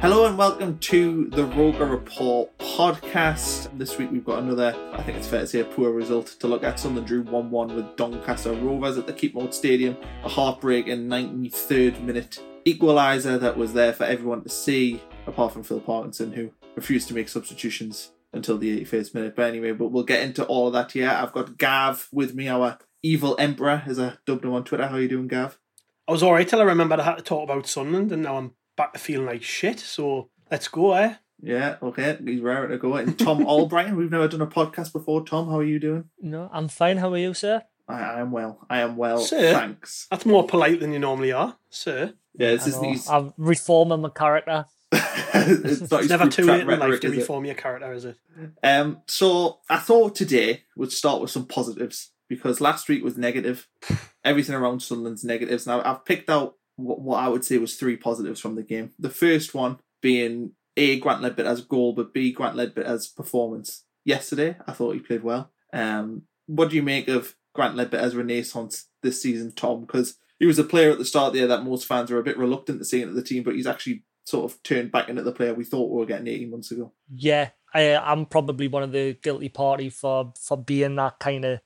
Hello and welcome to the Roker Report podcast. This week we've got another, I think it's fair to say, a poor result to look at. Sunderland drew 1 1 with Doncaster Rovers at the Keepmoat Stadium. A heartbreaking 93rd minute equaliser that was there for everyone to see, apart from Phil Parkinson, who refused to make substitutions until the 81st minute. But anyway, but we'll get into all of that here. I've got Gav with me, our evil emperor, as I dubbed him on Twitter. How are you doing, Gav? I was alright till I remembered I had to talk about Sunderland, and now I'm back to feeling like shit. So let's go, eh? Yeah, okay. He's raring to go. And Tom Albrighton, we've never done a podcast before. Tom, how are you doing? No, I'm fine. How are you, sir? I, I am well. I am well. Sir? Thanks. That's more polite than you normally are, sir. Yeah, this I is know, these. I'm reforming my character. it's It's never too late in life to is it? reform your character, is it? Um, so I thought today would start with some positives because last week was negative. Everything around Sunderland's negatives. Now I've picked out what, what I would say was three positives from the game. The first one being A, Grant Leadbitter's goal, but B, Grant Leadbitter's performance. Yesterday, I thought he played well. Um, what do you make of Grant Leadbitter's renaissance this season, Tom? Because he was a player at the start there that most fans were a bit reluctant to see into the team, but he's actually sort of turned back into the player we thought we were getting 18 months ago. Yeah, I, I'm probably one of the guilty party for for being that kind of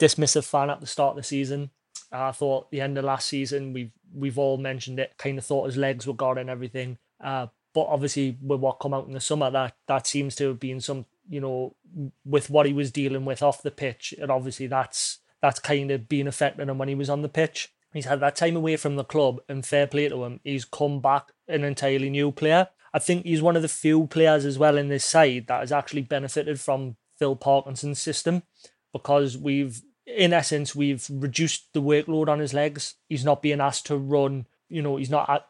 dismissive fan at the start of the season. I thought the end of last season, we've we've all mentioned it. Kind of thought his legs were gone and everything. Uh, but obviously, with what come out in the summer, that that seems to have been some, you know, with what he was dealing with off the pitch, and obviously that's that's kind of been affecting him when he was on the pitch. He's had that time away from the club, and fair play to him, he's come back an entirely new player. I think he's one of the few players as well in this side that has actually benefited from Phil Parkinson's system because we've, in essence, we've reduced the workload on his legs. He's not being asked to run, you know, he's not at,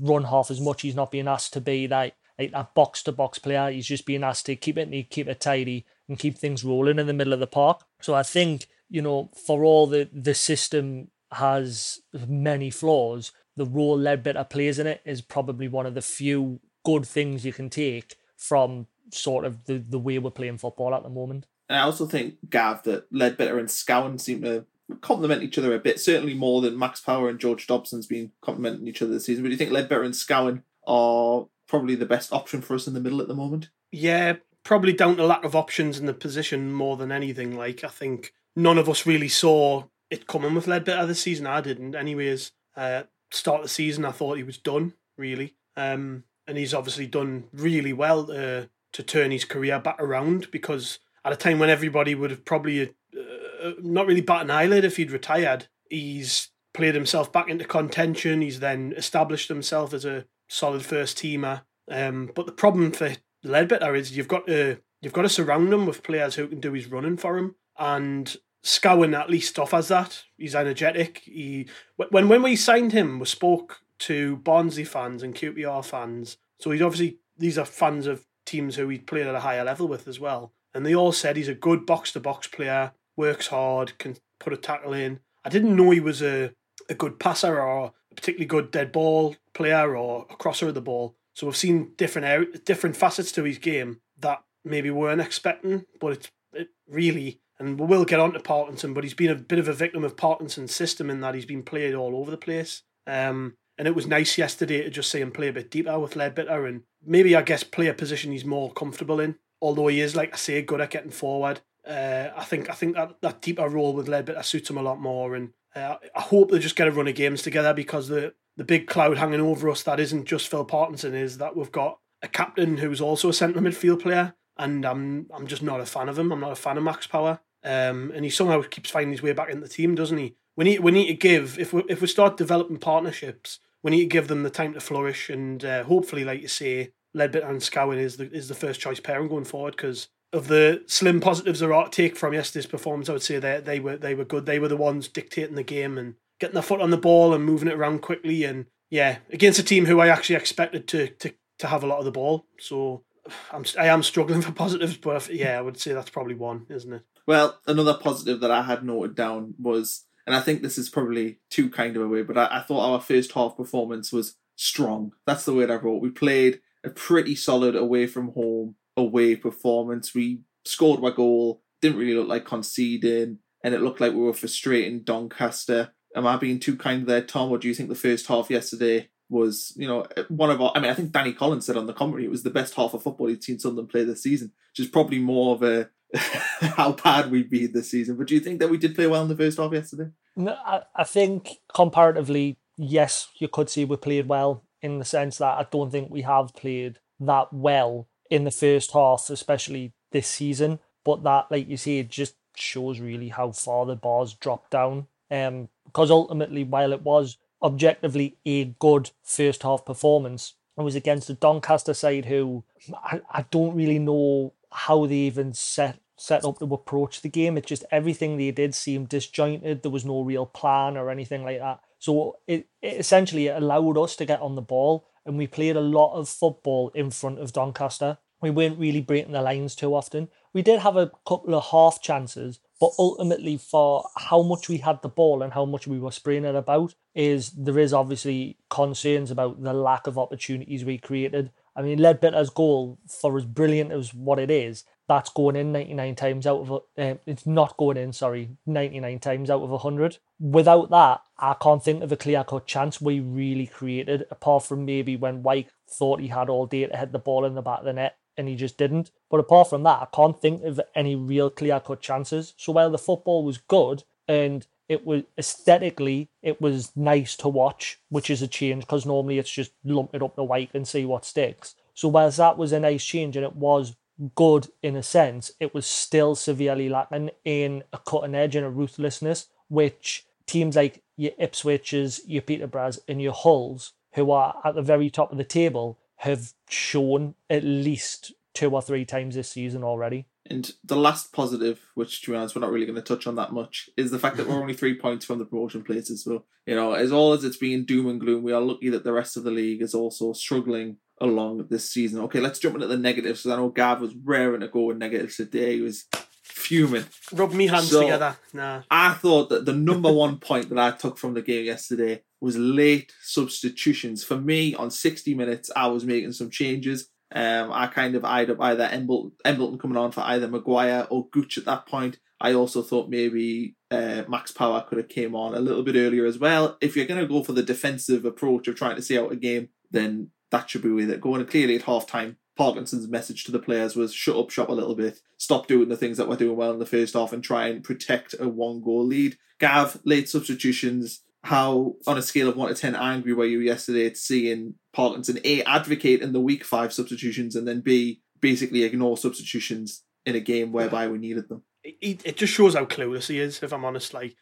run half as much. He's not being asked to be that like that box to box player. He's just being asked to keep it neat, keep it tidy, and keep things rolling in the middle of the park. So I think you know, for all the the system has many flaws, the role Leadbitter plays in it is probably one of the few good things you can take from sort of the, the way we're playing football at the moment. And I also think, Gav, that Leadbitter and Scowen seem to complement each other a bit, certainly more than Max Power and George Dobson's been complementing each other this season. But do you think Leadbitter and Scowen are probably the best option for us in the middle at the moment? Yeah, probably down to lack of options in the position more than anything. Like, I think none of us really saw it coming with Leadbitter this season. I didn't, anyways. Uh, start of the season, I thought he was done, really. Um, and he's obviously done really well uh, to turn his career back around because at a time when everybody would have probably uh, not really bat an eyelid if he'd retired, he's played himself back into contention. He's then established himself as a solid first teamer. Um, but the problem for Leadbitter is you've got to you've got to surround him with players who can do his running for him. And Scowen at least offers that. He's energetic. He when when we signed him, we spoke to Barnsley fans and QPR fans. So he's obviously these are fans of teams who he played at a higher level with as well. And they all said he's a good box to box player, works hard, can put a tackle in. I didn't know he was a, a good passer or a particularly good dead ball player or a crosser of the ball. So we've seen different different facets to his game that maybe weren't expecting, but it's it really and we will get on to Parkinson, but he's been a bit of a victim of Parkinson's system in that he's been played all over the place. Um, and it was nice yesterday to just see him play a bit deeper with Leadbitter and maybe I guess play a position he's more comfortable in. Although he is, like I say, good at getting forward. Uh, I think I think that, that deeper role with Leadbitter suits him a lot more, and uh, I hope they just get a run of games together because the the big cloud hanging over us that isn't just Phil Parkinson is that we've got a captain who's also a centre midfield player, and I'm I'm just not a fan of him. I'm not a fan of Max Power, um, and he somehow keeps finding his way back in the team, doesn't he? We need we need to give if we if we start developing partnerships, we need to give them the time to flourish, and uh, hopefully, like you say, Leadbitter and Scowen is the is the first choice pairing going forward because of the slim positives are take from yesterday's performance, I would say they they were they were good. They were the ones dictating the game and getting their foot on the ball and moving it around quickly. And yeah, against a team who I actually expected to to, to have a lot of the ball. So I'm I am struggling for positives, but yeah, I would say that's probably one, isn't it? Well, another positive that I had noted down was, and I think this is probably too kind of a way, but I, I thought our first half performance was strong. That's the word I wrote. We played a pretty solid away from home away performance. We scored a goal, didn't really look like conceding, and it looked like we were frustrating Doncaster. Am I being too kind there, Tom, or do you think the first half yesterday was, you know, one of our. I mean, I think Danny Collins said on the commentary it was the best half of football he'd seen Sunderland play this season, which is probably more of a how bad we'd be this season. But do you think that we did play well in the first half yesterday? No, I, I think comparatively, yes, you could say we played well in the sense that I don't think we have played that well in the first half, especially this season. But that, like you say, it just shows really how far the bars dropped down. Um, because ultimately, while it was objectively a good first half performance, it was against the Doncaster side who I, I don't really know how they even set set up to approach the game. It just everything they did seemed disjointed. There was no real plan or anything like that. So it, it essentially allowed us to get on the ball and we played a lot of football in front of Doncaster. We weren't really breaking the lines too often. We did have a couple of half chances, but ultimately for how much we had the ball and how much we were spraying it about, is there is obviously concerns about the lack of opportunities we created. I mean, Leadbitter's goal, for as brilliant as what it is, that's going in 99 times out of uh, it's not going in sorry 99 times out of 100 without that i can't think of a clear cut chance we really created apart from maybe when Wyke thought he had all day to head the ball in the back of the net and he just didn't. But apart from that i can't think of any real clear cut chances. So while the football was good and it was aesthetically it was nice to watch which is a change because normally it's just lump it up the white and see what sticks so whilst that was a nice change and it was good in a sense, it was still severely lacking in a cutting edge and a ruthlessness, which teams like your Ipswiches, your Peterboroughs, and your Hulls, who are at the very top of the table, have shown at least two or three times this season already. And the last positive, which to be honest, we're not really going to touch on that much, is the fact that we're only three points from the promotion places. So, you know, as all as it's been doom and gloom, we are lucky that the rest of the league is also struggling along this season. Okay, let's jump into the negatives. I know Gav was raring to go with negatives today. He was fuming. Rub me hands so together. Nah. I thought that the number one point that I took from the game yesterday was late substitutions. For me, on 60 minutes, I was making some changes. Um, I kind of eyed up either Embleton, coming on for either Maguire or Gooch at that point. I also thought maybe uh, Max Power could have came on a little bit earlier as well. If you're going to go for the defensive approach of trying to see out a game, then that should be with it. Going And clearly at half time, Parkinson's message to the players was shut up shop a little bit, stop doing the things that we're doing well in the first half and try and protect a one goal lead. Gav, late substitutions, how on a scale of one to ten angry were you yesterday at seeing Parkinson A advocate in the week five substitutions and then B basically ignore substitutions in a game whereby we needed them? It, it just shows how clueless he is, if I'm honest. Like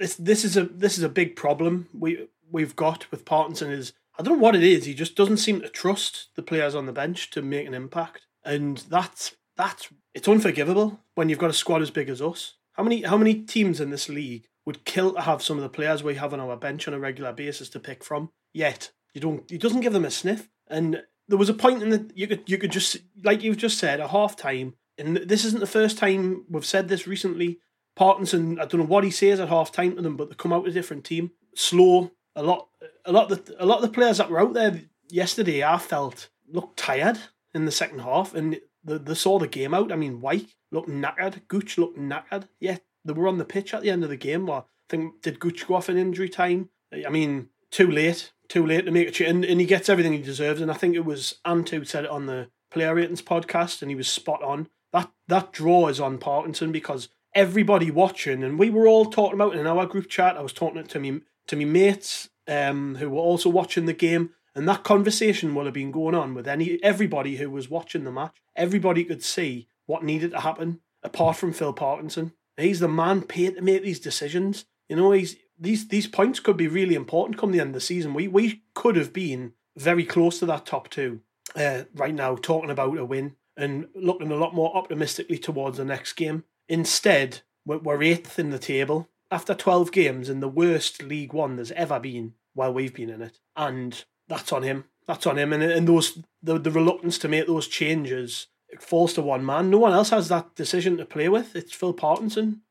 this this is a this is a big problem we we've got with Parkinson is I don't know what it is. He just doesn't seem to trust the players on the bench to make an impact, and that's that's it's unforgivable when you've got a squad as big as us. How many how many teams in this league would kill to have some of the players we have on our bench on a regular basis to pick from? Yet you don't. He doesn't give them a sniff. And there was a point in the you could you could just like you've just said at half time, and this isn't the first time we've said this recently. Parkinson, I don't know what he says at half time to them, but they come out a different team. Slow, a lot a lot of the a lot of the players that were out there yesterday, I felt looked tired in the second half, and they, they saw the game out. I mean, Wyke looked knackered, Gooch looked knackered. Yeah, they were on the pitch at the end of the game. Well, I think did Gooch go off in injury time? I mean, too late, too late to make a change, and, and he gets everything he deserves. And I think it was Ant who said it on the player ratings podcast, and he was spot on. That that draw is on Parkinson because everybody watching, and we were all talking about it in our group chat. I was talking to me to me mates um, who were also watching the game, and that conversation will have been going on with any everybody who was watching the match. Everybody could see what needed to happen, apart from Phil Parkinson. He's the man paid to make these decisions. You know, he's these these points could be really important come the end of the season. We we could have been very close to that top two uh, right now, talking about a win and looking a lot more optimistically towards the next game. Instead, we're, we're eighth in the table after 12 games in the worst League One there's ever been while we've been in it. And that's on him. That's on him. And, and those the, the reluctance to make those changes falls to one man. No one else has that decision to play with. It's Phil Parkinson.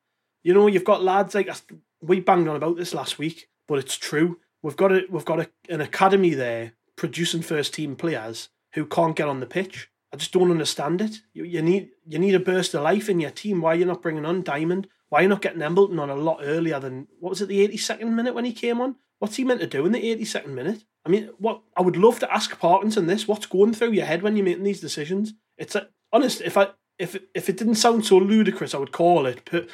You know, you've got lads like we banged on about this last week, but it's true. We've got a, we've got a, an academy there producing first team players who can't get on the pitch. I just don't understand it. You, you need you need a burst of life in your team. Why you're you not bringing on Diamond? Why you're you not getting Embleton on a lot earlier than what was it the eighty second minute when he came on? What's he meant to do in the eighty second minute? I mean, what I would love to ask Parkinson this: What's going through your head when you're making these decisions? It's a, honest. If I if if it didn't sound so ludicrous, I would call it per,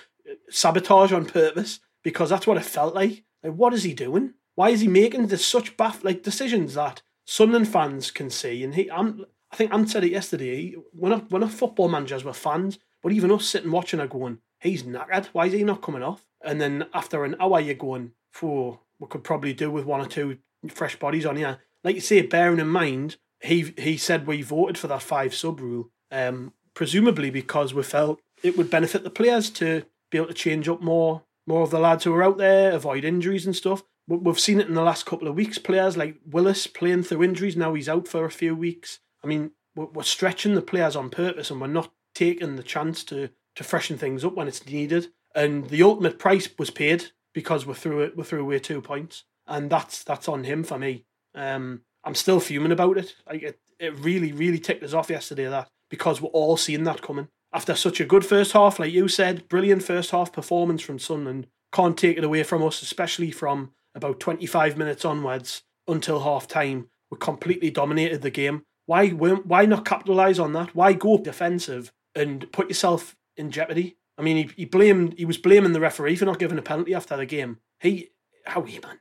sabotage on purpose because that's what it felt like. Like, what is he doing? Why is he making this such baff like decisions that Sunderland fans can see? And he, I'm, I think Ant said it yesterday. We're not, we're not football managers, we're fans. But even us sitting watching are going, he's knackered. Why is he not coming off? And then after an hour, you're going, for we could probably do with one or two fresh bodies on here. Like you say, bearing in mind, he he said we voted for that five sub rule, um, presumably because we felt it would benefit the players to be able to change up more more of the lads who are out there, avoid injuries and stuff. We've seen it in the last couple of weeks. Players like Willis playing through injuries. Now he's out for a few weeks. I mean, we're stretching the players on purpose and we're not taking the chance to, to freshen things up when it's needed. And the ultimate price was paid because we're through it. We're through away two points, and that's that's on him for me. Um, I'm still fuming about it. Like it, it really, really ticked us off yesterday that because we're all seeing that coming after such a good first half, like you said, brilliant first half performance from Sunderland. Can't take it away from us, especially from about 25 minutes onwards until half time. We completely dominated the game. Why why not capitalise on that? Why go defensive and put yourself in jeopardy? I mean, he, he blamed he was blaming the referee for not giving a penalty after the game. He how he man.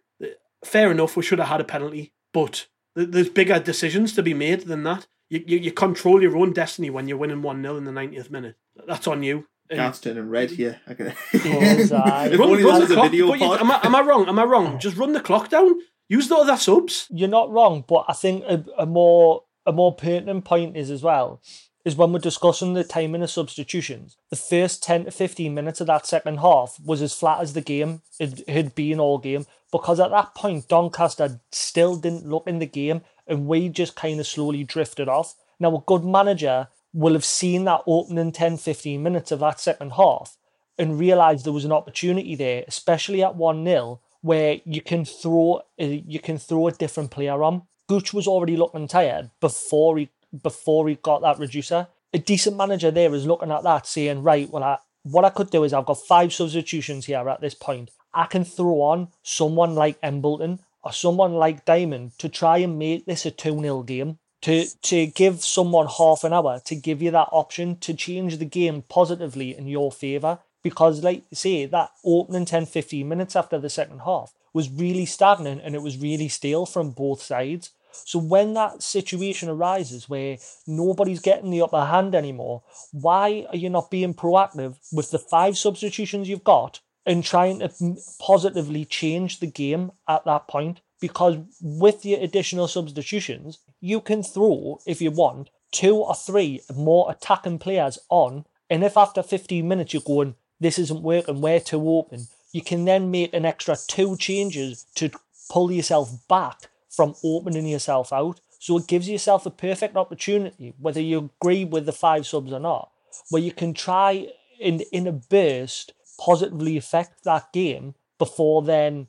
Fair enough, we should have had a penalty, but there's bigger decisions to be made than that you, you, you control your own destiny when you're winning 1 0 in the 90th minute. That's on you. Cards turning red here. I can... if run, only run this was a video you, am, I, am I wrong? Am I wrong? Just run the clock down. Use the other subs. You're not wrong, but I think a, a more a more pertinent point is as well is when we're discussing the timing of substitutions. The first 10 to 15 minutes of that second half was as flat as the game it had been all game because at that point Doncaster still didn't look in the game and we just kind of slowly drifted off. Now, a good manager will have seen that opening 10 15 minutes of that second half and realised there was an opportunity there, especially at 1 0, where you can throw uh, you can throw a different player on. Gooch was already looking tired before he before he got that reducer. A decent manager there is looking at that, saying, right, well, I, what I could do is I've got five substitutions here at this point. I can throw on someone like Embleton or someone like Diamond to try and make this a 2 0 game. To, to give someone half an hour to give you that option to change the game positively in your favour. Because, like you say, that opening 10 15 minutes after the second half was really stagnant and it was really stale from both sides. So when that situation arises where nobody's getting the upper hand anymore, why are you not being proactive with the five substitutions you've got and trying to positively change the game at that point because with your additional substitutions, you can throw, if you want, two or three more attacking players on. And if after 15 minutes you're going, this isn't working, we're too open, you can then make an extra two changes to pull yourself back from opening yourself out. So it gives yourself a perfect opportunity, whether you agree with the five subs or not, where you can try in in a burst positively affect that game before then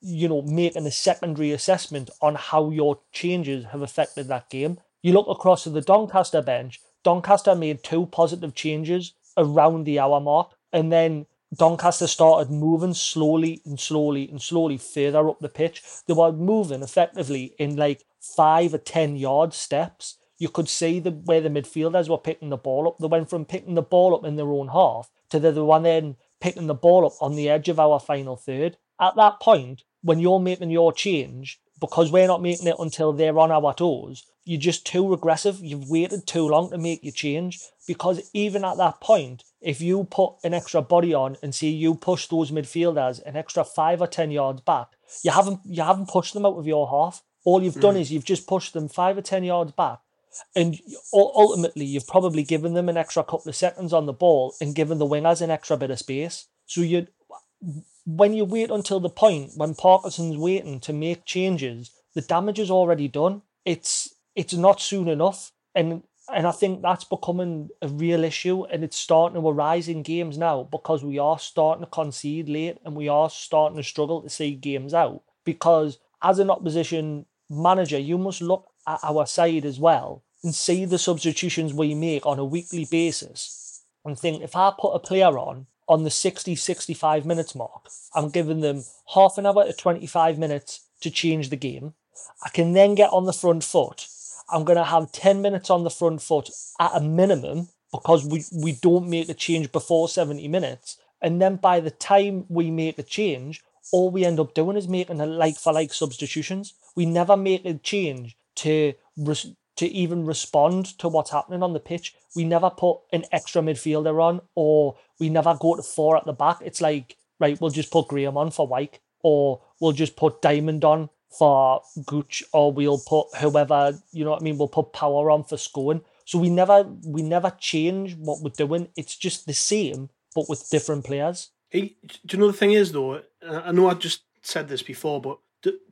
you know making a secondary assessment on how your changes have affected that game. You look across to the doncaster bench doncaster made two positive changes around the hour mark and then doncaster started moving slowly and slowly and slowly further up the pitch. They were moving effectively in like five or ten yard steps. You could see the where the midfielders were picking the ball up. They went from picking the ball up in their own half to the, the one then picking the ball up on the edge of our final third. At that point, when you're making your change, because we're not making it until they're on our toes, you're just too regressive. You've waited too long to make your change. Because even at that point, if you put an extra body on and see you push those midfielders an extra five or ten yards back, you haven't you haven't pushed them out of your half. All you've done mm. is you've just pushed them five or ten yards back, and ultimately you've probably given them an extra couple of seconds on the ball and given the wingers an extra bit of space. So you, when you wait until the point when Parkinson's waiting to make changes, the damage is already done. It's it's not soon enough, and and I think that's becoming a real issue, and it's starting to arise in games now because we are starting to concede late, and we are starting to struggle to see games out. Because as an opposition manager, you must look at our side as well and see the substitutions we make on a weekly basis and think if I put a player on on the 60 65 minutes mark, I'm giving them half an hour to 25 minutes to change the game. I can then get on the front foot. I'm going to have 10 minutes on the front foot at a minimum because we, we don't make a change before 70 minutes. And then by the time we make a change, all we end up doing is making a like for like substitutions. We never make a change to res- to even respond to what's happening on the pitch. We never put an extra midfielder on, or we never go to four at the back. It's like right, we'll just put Graham on for Wyke, or we'll just put Diamond on for Gooch, or we'll put whoever you know what I mean. We'll put Power on for Scowen. So we never we never change what we're doing. It's just the same, but with different players. Hey, do you know the thing is though? I know I just said this before, but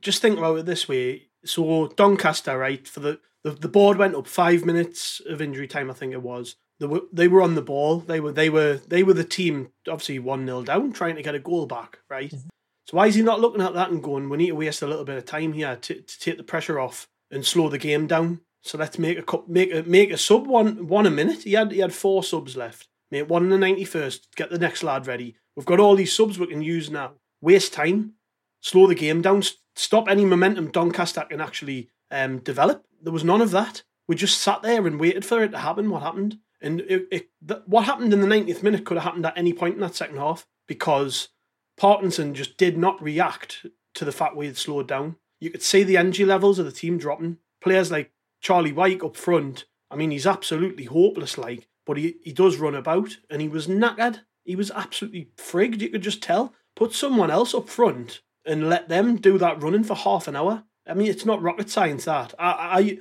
just think about it this way. So Doncaster, right, for the, the the board went up five minutes of injury time, I think it was. They were they were on the ball. They were they were they were the team obviously one 0 down, trying to get a goal back, right? Mm-hmm. So why is he not looking at that and going, we need to waste a little bit of time here to, to take the pressure off and slow the game down? So let's make a cup make a make a sub one one a minute. He had he had four subs left. Make one in the ninety first. Get the next lad ready. We've got all these subs we can use now. Waste time, slow the game down, stop any momentum Doncaster can actually um, develop. There was none of that. We just sat there and waited for it to happen. What happened? And it, it, what happened in the 90th minute could have happened at any point in that second half because Parkinson just did not react to the fact we had slowed down. You could see the energy levels of the team dropping. Players like Charlie Wyke up front, I mean, he's absolutely hopeless, like, but he, he does run about and he was knackered. He was absolutely frigged, you could just tell. Put someone else up front and let them do that running for half an hour. I mean, it's not rocket science that. I,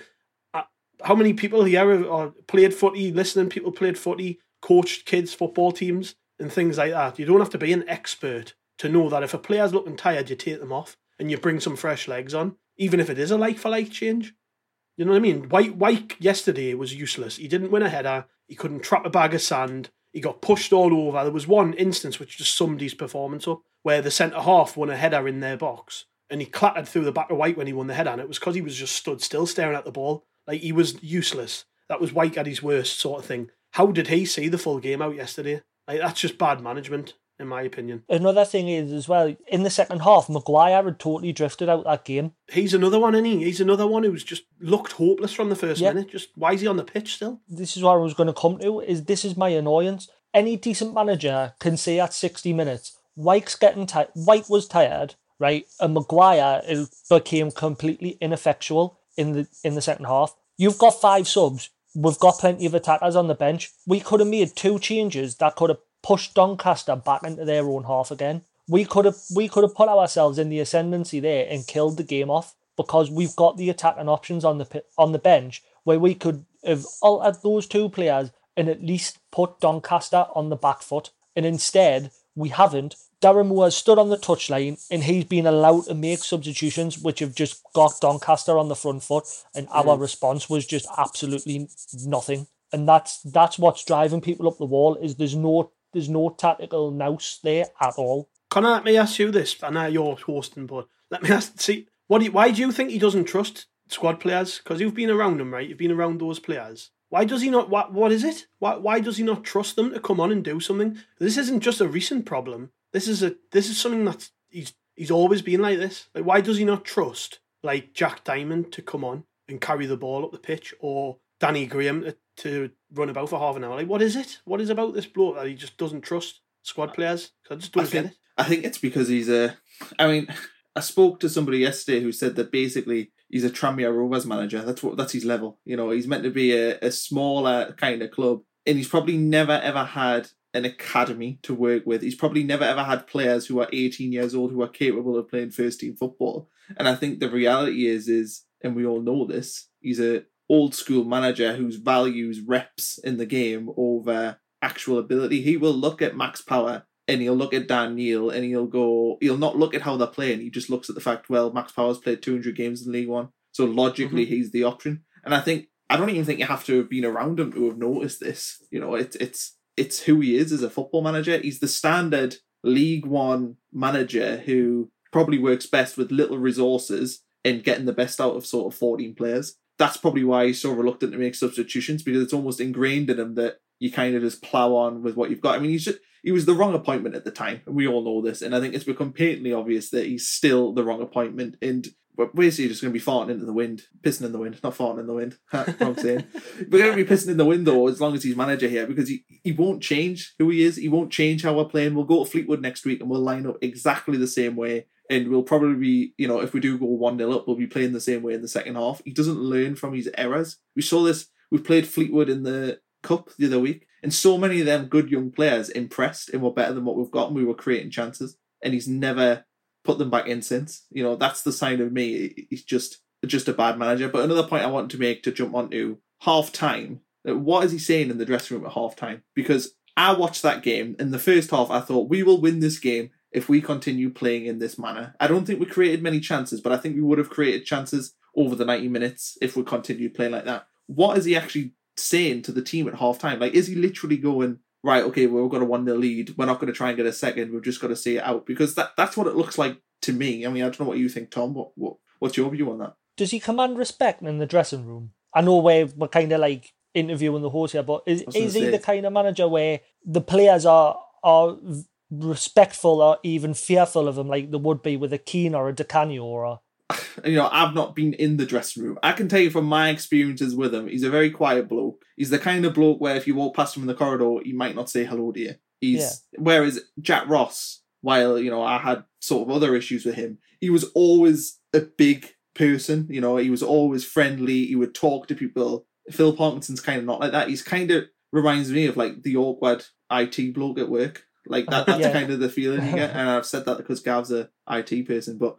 I, I how many people here are uh, played footy, listening people played footy, coached kids football teams and things like that. You don't have to be an expert to know that if a player's looking tired, you take them off and you bring some fresh legs on, even if it is a like for like change. You know what I mean? White Wyke yesterday was useless. He didn't win a header. He couldn't trap a bag of sand. He got pushed all over. There was one instance which just summed his performance up, where the centre half won a header in their box, and he clattered through the back of Wyke when he won the header, and it was because he was just stood still staring at the ball, like he was useless. That was Wyke at his worst, sort of thing. How did he see the full game out yesterday? Like that's just bad management in my opinion. Another thing is as well in the second half, Maguire had totally drifted out that game. He's another one, isn't he? He's another one who's just looked hopeless from the first yep. minute. Just why is he on the pitch still? This is what I was going to come to. Is this is my annoyance? Any decent manager can say at sixty minutes, Wyke's getting tired. Wyke was tired, right? And Maguire became completely ineffectual in the in the second half. You've got five subs. We've got plenty of attackers on the bench. We could have made two changes that could have pushed Doncaster back into their own half again. We could have we could have put ourselves in the ascendancy there and killed the game off because we've got the attacking options on the on the bench where we could have altered those two players and at least put Doncaster on the back foot. And instead, we haven't. Darren Moore has stood on the touchline and he's been allowed to make substitutions which have just got Doncaster on the front foot, and mm. our response was just absolutely nothing. And that's that's what's driving people up the wall is there's no there's no tactical nous there at all. Can I let me ask you this? I know you're hosting, but let me ask. See, what? Do you, why do you think he doesn't trust squad players? Because you've been around them, right? You've been around those players. Why does he not? What? What is it? Why? Why does he not trust them to come on and do something? This isn't just a recent problem. This is a. This is something that he's he's always been like this. Like, why does he not trust like Jack Diamond to come on and carry the ball up the pitch, or Danny Graham to, to run about for half an hour. Like, what is it? What is about this bloke that he just doesn't trust squad players? I just don't I think, get it. I think it's because he's a. I mean, I spoke to somebody yesterday who said that basically he's a Tranmere Rovers manager. That's what that's his level. You know, he's meant to be a, a smaller kind of club, and he's probably never ever had an academy to work with. He's probably never ever had players who are 18 years old who are capable of playing first team football. And I think the reality is, is, and we all know this, he's a old school manager whose values reps in the game over actual ability. He will look at max power and he'll look at Dan Neil and he'll go, he'll not look at how they're playing. He just looks at the fact, well, Max Power's played 200 games in League One. So logically, mm-hmm. he's the option. And I think, I don't even think you have to have been around him to have noticed this. You know, it's, it's, it's who he is as a football manager. He's the standard League One manager who probably works best with little resources and getting the best out of sort of 14 players. That's probably why he's so reluctant to make substitutions because it's almost ingrained in him that you kind of just plow on with what you've got. I mean, he's just, he was the wrong appointment at the time, we all know this. And I think it's become patently obvious that he's still the wrong appointment. And we're basically just going to be farting into the wind, pissing in the wind, not farting in the wind. I'm saying we're going to be pissing in the wind though, as long as he's manager here, because he, he won't change who he is. He won't change how we're playing. We'll go to Fleetwood next week and we'll line up exactly the same way. And we'll probably be, you know, if we do go 1 0 up, we'll be playing the same way in the second half. He doesn't learn from his errors. We saw this, we've played Fleetwood in the Cup the other week, and so many of them good young players impressed and were better than what we've got, and we were creating chances. And he's never put them back in since. You know, that's the sign of me. He's just just a bad manager. But another point I want to make to jump onto half time. Uh, what is he saying in the dressing room at half time? Because I watched that game in the first half. I thought we will win this game if we continue playing in this manner. I don't think we created many chances, but I think we would have created chances over the 90 minutes if we continued playing like that. What is he actually saying to the team at half time? Like, is he literally going, right, okay, well, we're going to 1 0 lead. We're not going to try and get a second. We've just got to see it out? Because that, that's what it looks like to me. I mean, I don't know what you think, Tom. What, what What's your view on that? Does he command respect in the dressing room? I know we're, we're kind of like interviewing the horse here, but is, is he the kind of manager where the players are are respectful or even fearful of him like they would be with a Keane or a Di Canio or a you know, I've not been in the dressing room. I can tell you from my experiences with him, he's a very quiet bloke. He's the kind of bloke where if you walk past him in the corridor, he might not say hello to you. He's yeah. whereas Jack Ross, while you know I had sort of other issues with him, he was always a big person. You know, he was always friendly. He would talk to people. Phil Parkinson's kind of not like that. He's kind of reminds me of like the awkward IT bloke at work. Like that, that's yeah. kind of the feeling you get. And I've said that because Gav's a IT person, but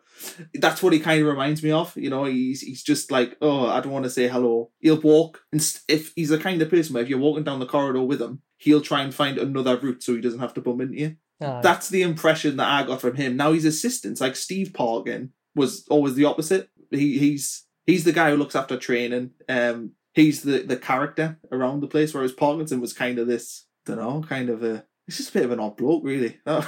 that's what he kind of reminds me of. You know, he's he's just like, oh, I don't want to say hello. He'll walk, and if he's the kind of person where if you're walking down the corridor with him, he'll try and find another route so he doesn't have to bump into you. Oh. That's the impression that I got from him. Now his assistants, like Steve Parkin, was always the opposite. He he's he's the guy who looks after training. Um, he's the the character around the place, whereas Parkinson was kind of this, I don't know, kind of a He's just a bit of an odd bloke, really. yeah,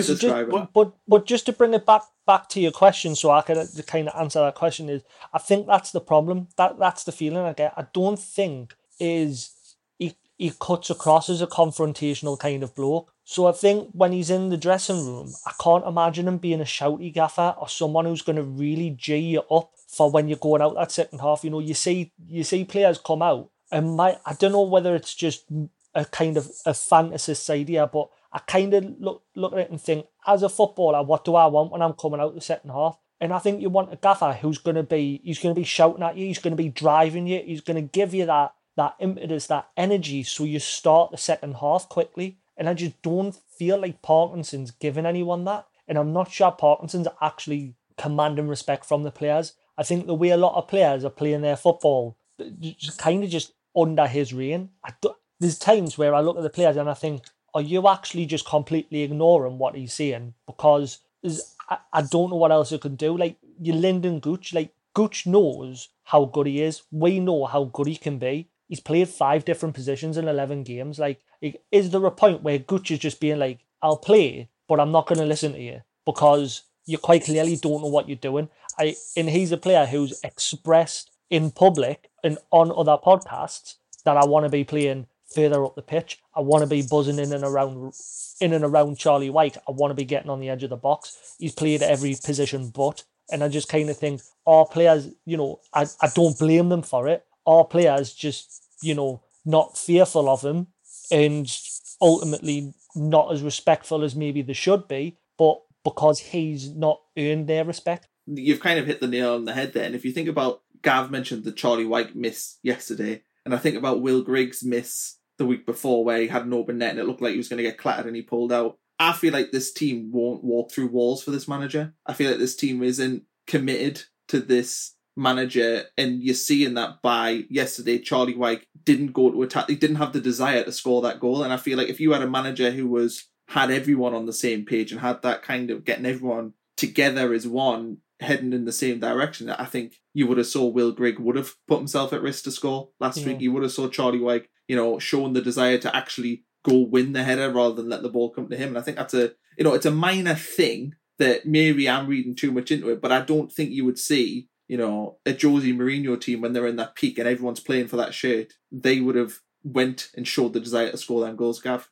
just, but, but but just to bring it back back to your question, so I can uh, kind of answer that question is, I think that's the problem. That that's the feeling I get. I don't think is he he cuts across as a confrontational kind of bloke. So I think when he's in the dressing room, I can't imagine him being a shouty gaffer or someone who's going to really g you up for when you're going out that second half. You know, you see you see players come out and my I don't know whether it's just a kind of a fantasist idea, but I kind of look look at it and think, as a footballer, what do I want when I'm coming out the second half? And I think you want a gaffer who's going to be he's going to be shouting at you, he's going to be driving you, he's going to give you that that impetus, that energy, so you start the second half quickly. And I just don't feel like Parkinson's giving anyone that. And I'm not sure Parkinson's actually commanding respect from the players. I think the way a lot of players are playing their football, kind of just under his reign. I, do, there's times where I look at the players and I think, are you actually just completely ignoring what he's saying? Because I, I don't know what else you can do. Like you Lynden Gooch, like Gooch knows how good he is. We know how good he can be. He's played five different positions in eleven games. Like, is there a point where Gooch is just being like, "I'll play, but I'm not going to listen to you because you quite clearly don't know what you're doing." I and he's a player who's expressed in public and on other podcasts that I want to be playing further up the pitch. I want to be buzzing in and around in and around Charlie Wyke. I want to be getting on the edge of the box. He's played every position but and I just kind of think our players, you know, I, I don't blame them for it. our players just, you know, not fearful of him and ultimately not as respectful as maybe they should be, but because he's not earned their respect. You've kind of hit the nail on the head there. And if you think about Gav mentioned the Charlie Wyke miss yesterday, and I think about Will Grigg's miss the week before where he had an open net and it looked like he was going to get clattered and he pulled out. I feel like this team won't walk through walls for this manager. I feel like this team isn't committed to this manager, and you're seeing that by yesterday. Charlie Wyke didn't go to attack; he didn't have the desire to score that goal. And I feel like if you had a manager who was had everyone on the same page and had that kind of getting everyone together as one, heading in the same direction, I think you would have saw Will Grigg would have put himself at risk to score last yeah. week. You would have saw Charlie Wyke, you know, showing the desire to actually go win the header rather than let the ball come to him. And I think that's a you know it's a minor thing that maybe I'm reading too much into it, but I don't think you would see you know a Jose Mourinho team when they're in that peak and everyone's playing for that shirt. They would have went and showed the desire to score them goals, Gav.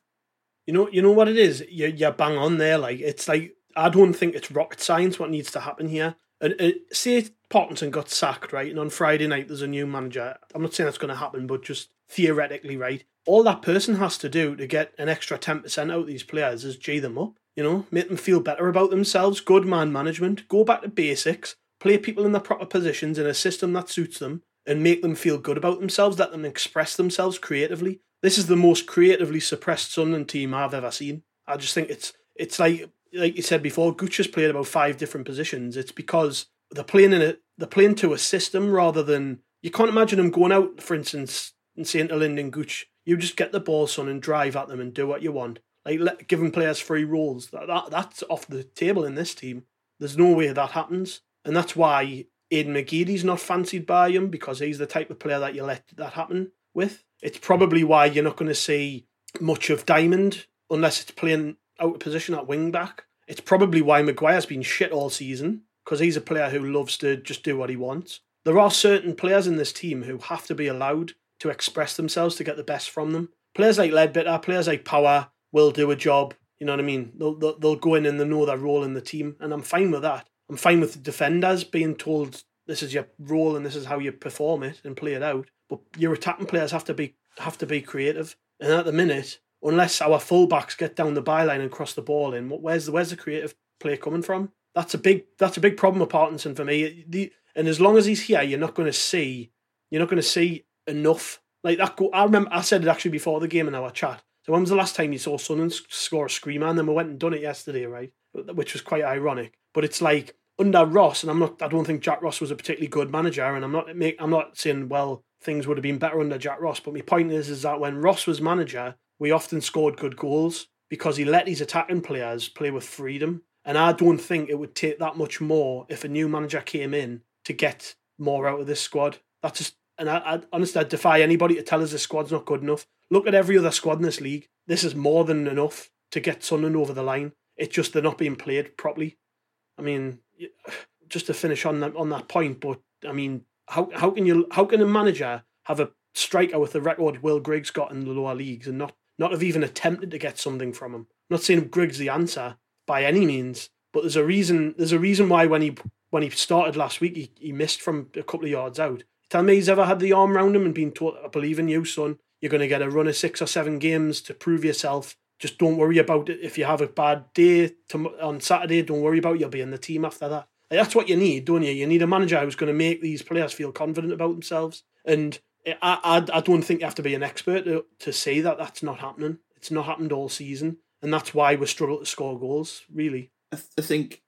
You know, you know what it is. You you bang on there. Like it's like I don't think it's rocket science what needs to happen here. And uh, say Parkinson got sacked, right? And on Friday night there's a new manager. I'm not saying that's going to happen, but just theoretically, right? All that person has to do to get an extra 10% out of these players is G them up, you know, make them feel better about themselves, good man management, go back to basics, play people in the proper positions in a system that suits them, and make them feel good about themselves, let them express themselves creatively. This is the most creatively suppressed Sunderland team I've ever seen. I just think it's it's like like you said before, has played about five different positions. It's because they're playing in they're playing to a system rather than you can't imagine them going out, for instance, and saying to Lynden Gooch, you just get the ball, son, and drive at them and do what you want. Like let, giving players free roles. That, that that's off the table in this team. There's no way that happens, and that's why Aiden McGeady's not fancied by him because he's the type of player that you let that happen with. It's probably why you're not going to see much of Diamond unless it's playing out of position at wing back. It's probably why Maguire's been shit all season because he's a player who loves to just do what he wants. There are certain players in this team who have to be allowed to express themselves to get the best from them. Players like Leadbitter, players like Power will do a job. You know what I mean? They'll, they'll, they'll go in and they know their role in the team, and I'm fine with that. I'm fine with defenders being told this is your role and this is how you perform it and play it out. But your attacking players have to be have to be creative. And at the minute, unless our fullbacks get down the byline and cross the ball in, where's the where's the creative play coming from? That's a big that's a big problem with Parkinson for me. The, and as long as he's here, you're not going to see you're not going to see enough like that. I remember I said it actually before the game in our chat. So when was the last time you saw Sunderland score a screamer? And then we went and done it yesterday, right? Which was quite ironic. But it's like under Ross, and I'm not. I don't think Jack Ross was a particularly good manager, and I'm not. I'm not saying well things would have been better under Jack Ross. But my point is, is that when Ross was manager, we often scored good goals because he let his attacking players play with freedom. And I don't think it would take that much more if a new manager came in to get more out of this squad. That's just and I, I honestly I defy anybody to tell us the squad's not good enough. Look at every other squad in this league. This is more than enough to get Sunderland over the line. It's just they're not being played properly. I mean, just to finish on that on that point, but I mean, how how can you how can a manager have a striker with the record Will Grigg's got in the lower leagues and not not have even attempted to get something from him? I'm not saying Grigg's the answer by any means, but there's a reason. There's a reason why when he when he started last week, he, he missed from a couple of yards out. Tell me he's ever had the arm round him and been told, I believe in you, son. You're going to get a run of six or seven games to prove yourself. Just don't worry about it. If you have a bad day on Saturday, don't worry about it. You'll be in the team after that. Like, that's what you need, don't you? You need a manager who's going to make these players feel confident about themselves. And I, I, I don't think you have to be an expert to, to say that that's not happening. It's not happened all season. And that's why we struggle to score goals, really. I, th- I think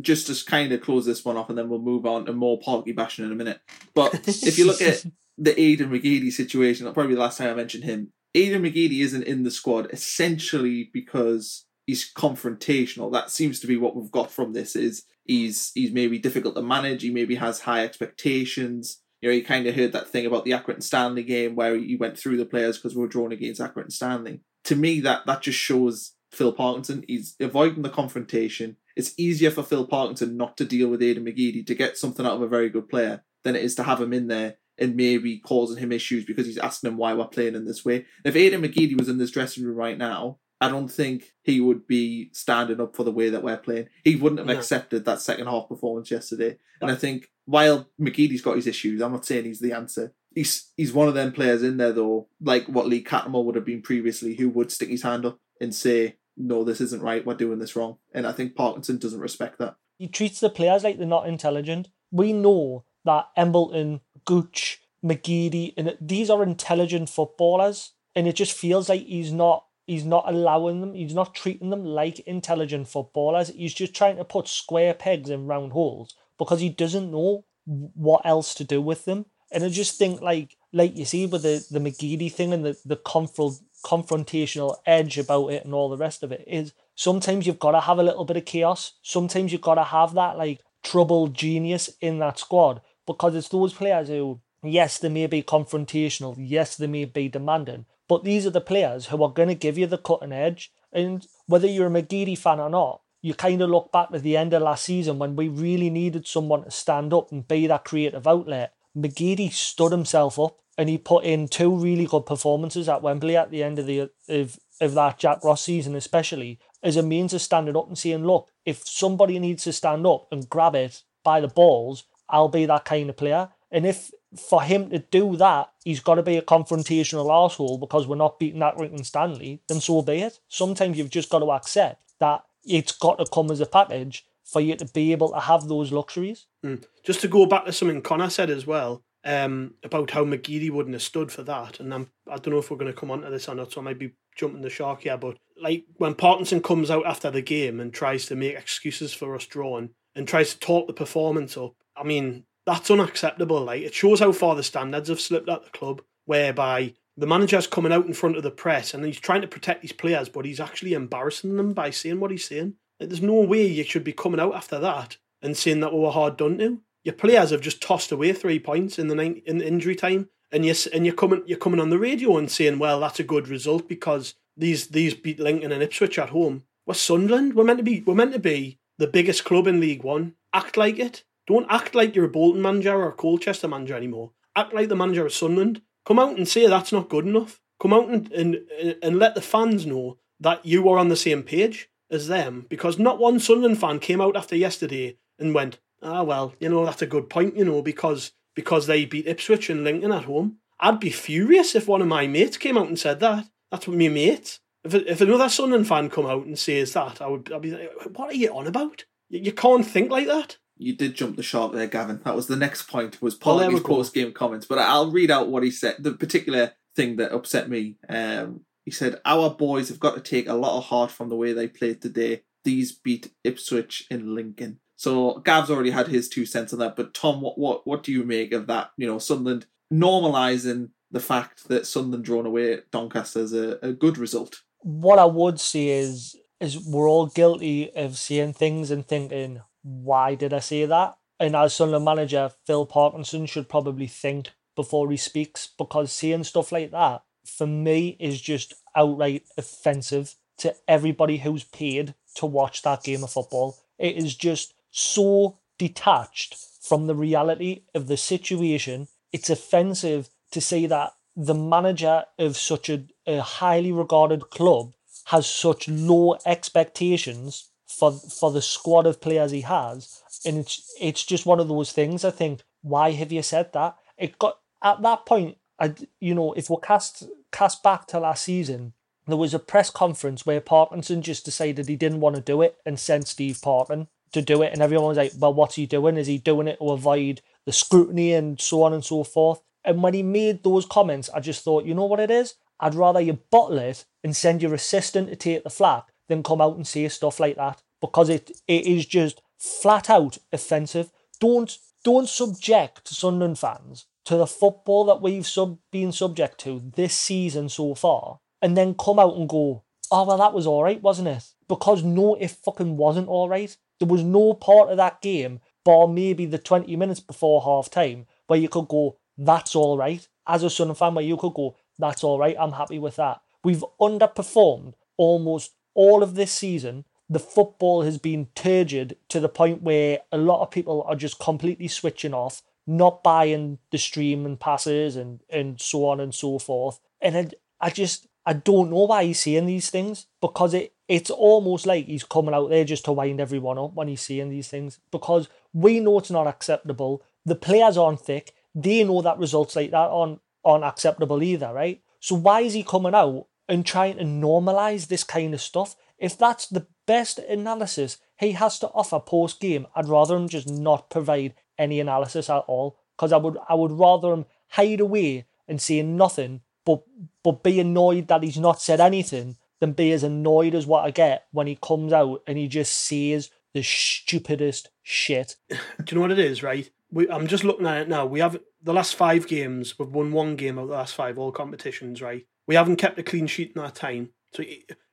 just to kind of close this one off and then we'll move on to more Parky bashing in a minute. But if you look at the Aiden McGeady situation, probably the last time I mentioned him, Aiden McGeady isn't in the squad essentially because he's confrontational. That seems to be what we've got from this is he's he's maybe difficult to manage, he maybe has high expectations. You know, you kind of heard that thing about the Accrington Stanley game where he went through the players because we were drawn against Accrington Stanley. To me, that that just shows Phil Parkinson. He's avoiding the confrontation it's easier for Phil Parkinson not to deal with Aiden McGeady to get something out of a very good player than it is to have him in there and maybe causing him issues because he's asking him why we're playing in this way. If Aiden McGeady was in this dressing room right now, I don't think he would be standing up for the way that we're playing. He wouldn't have no. accepted that second half performance yesterday. And I think while McGeady's got his issues, I'm not saying he's the answer. he's he's one of them players in there though, like what Lee Cattermole would have been previously, who would stick his hand up and say, "No, this isn't right. We're doing this wrong." And I think Parkinson doesn't respect that. He treats the players like they're not intelligent. We know that Embleton, Gooch, McGeady, and these are intelligent footballers, and it just feels like he's not he's not allowing them, he's not treating them like intelligent footballers. He's just trying to put square pegs in round holes because he doesn't know what else to do with them. And I just think like like you see with the, the McGeady thing and the, the confront confrontational edge about it and all the rest of it is sometimes you've got to have a little bit of chaos. Sometimes you've got to have that like troubled genius in that squad because it's those players who yes, they may be confrontational, yes, they may be demanding, but these are the players who are going to give you the cutting edge. And whether you're a McGeady fan or not, you kind of look back to the end of last season when we really needed someone to stand up and be that creative outlet. McGeady stood himself up and he put in two really good performances at Wembley at the end of the of, of that Jack Ross season, especially as a means of standing up and saying, look, if somebody needs to stand up and grab it by the balls, I'll be that kind of player. And if for him to do that, he's got to be a confrontational asshole because we're not beating that Accrington Stanley, then so be it. Sometimes you've just got to accept that it's got to come as a package for you to be able to have those luxuries. Mm. Just to go back to something Connor said as well um, about how McGeady wouldn't have stood for that, and I'm, I don't know if we're going to come onto this or not, so I might be jumping the shark here, but like when Parkinson comes out after the game and tries to make excuses for us drawing and tries to talk the performance up, I mean, that's unacceptable. Like it shows how far the standards have slipped at the club, whereby the manager's coming out in front of the press and he's trying to protect his players, but he's actually embarrassing them by saying what he's saying. Like, there's no way you should be coming out after that and saying that we were hard done to. Your players have just tossed away three points in the nine, in injury time, and you and you're coming you're coming on the radio and saying, well, that's a good result because these these beat Lincoln and Ipswich at home. We're Sunderland. We're meant to be we're meant to be the biggest club in League One. Act like it. Don't act like you're a Bolton manager or a Colchester manager anymore. Act like the manager of Sunderland. Come out and say that's not good enough. Come out and, and, and let the fans know that you are on the same page as them because not one Sunderland fan came out after yesterday and went, ah, well, you know, that's a good point, you know, because because they beat Ipswich and Lincoln at home. I'd be furious if one of my mates came out and said that. That's what me mate. If, if another Sunderland fan come out and says that, I would I'd be like, what are you on about? You, you can't think like that you did jump the shark there, Gavin. That was the next point was part of his post game comments. But I'll read out what he said. The particular thing that upset me. Um, he said, "Our boys have got to take a lot of heart from the way they played today. These beat Ipswich in Lincoln." So Gav's already had his two cents on that. But Tom, what what what do you make of that? You know, Sunderland normalising the fact that Sunderland drawn away at Doncaster is a, a good result. What I would say is is we're all guilty of seeing things and thinking, why did I say that? And as Sunderland manager, Phil Parkinson should probably think before he speaks because saying stuff like that, for me, is just outright offensive to everybody who's paid to watch that game of football. It is just so detached from the reality of the situation. It's offensive to say that the manager of such a, a highly regarded club has such low expectations for for the squad of players he has, and it's it's just one of those things. I think why have you said that? It got at that point. I you know if we cast cast back to last season, there was a press conference where Parkinson just decided he didn't want to do it and sent Steve Parkin to do it, and everyone was like, "Well, what's he doing? Is he doing it to avoid the scrutiny and so on and so forth?" And when he made those comments, I just thought, you know what it is? I'd rather you bottle it and send your assistant to take the flak than come out and say stuff like that because it it is just flat out offensive. Don't don't subject Sunderland fans to the football that we've sub, been subject to this season so far, and then come out and go, "Oh well, that was all right, wasn't it?" Because no, it fucking wasn't all right. There was no part of that game, bar maybe the twenty minutes before half time, where you could go, "That's all right." As a Sunderland fan, where you could go, "That's all right, I'm happy with that." We've underperformed almost all of this season, the football has been turgid to the point where a lot of people are just completely switching off, not buying the stream and passes and, and so on and so forth. And I, I just, I don't know why he's saying these things because it, it's almost like he's coming out there just to wind everyone up when he's saying these things because we know it's not acceptable. The players aren't thick. they know that results like that aren't, aren't acceptable either, right? So why is he coming out and trying to normalize this kind of stuff? If that's the best analysis he has to offer post game, I'd rather him just not provide any analysis at all. Because I would I would rather him hide away and say nothing, but but be annoyed that he's not said anything than be as annoyed as what I get when he comes out and he just says the stupidest shit. Do you know what it is, right? We, I'm just looking at it now. We have the last five games. We've won one game of the last five, all competitions, right? We haven't kept a clean sheet in that time. So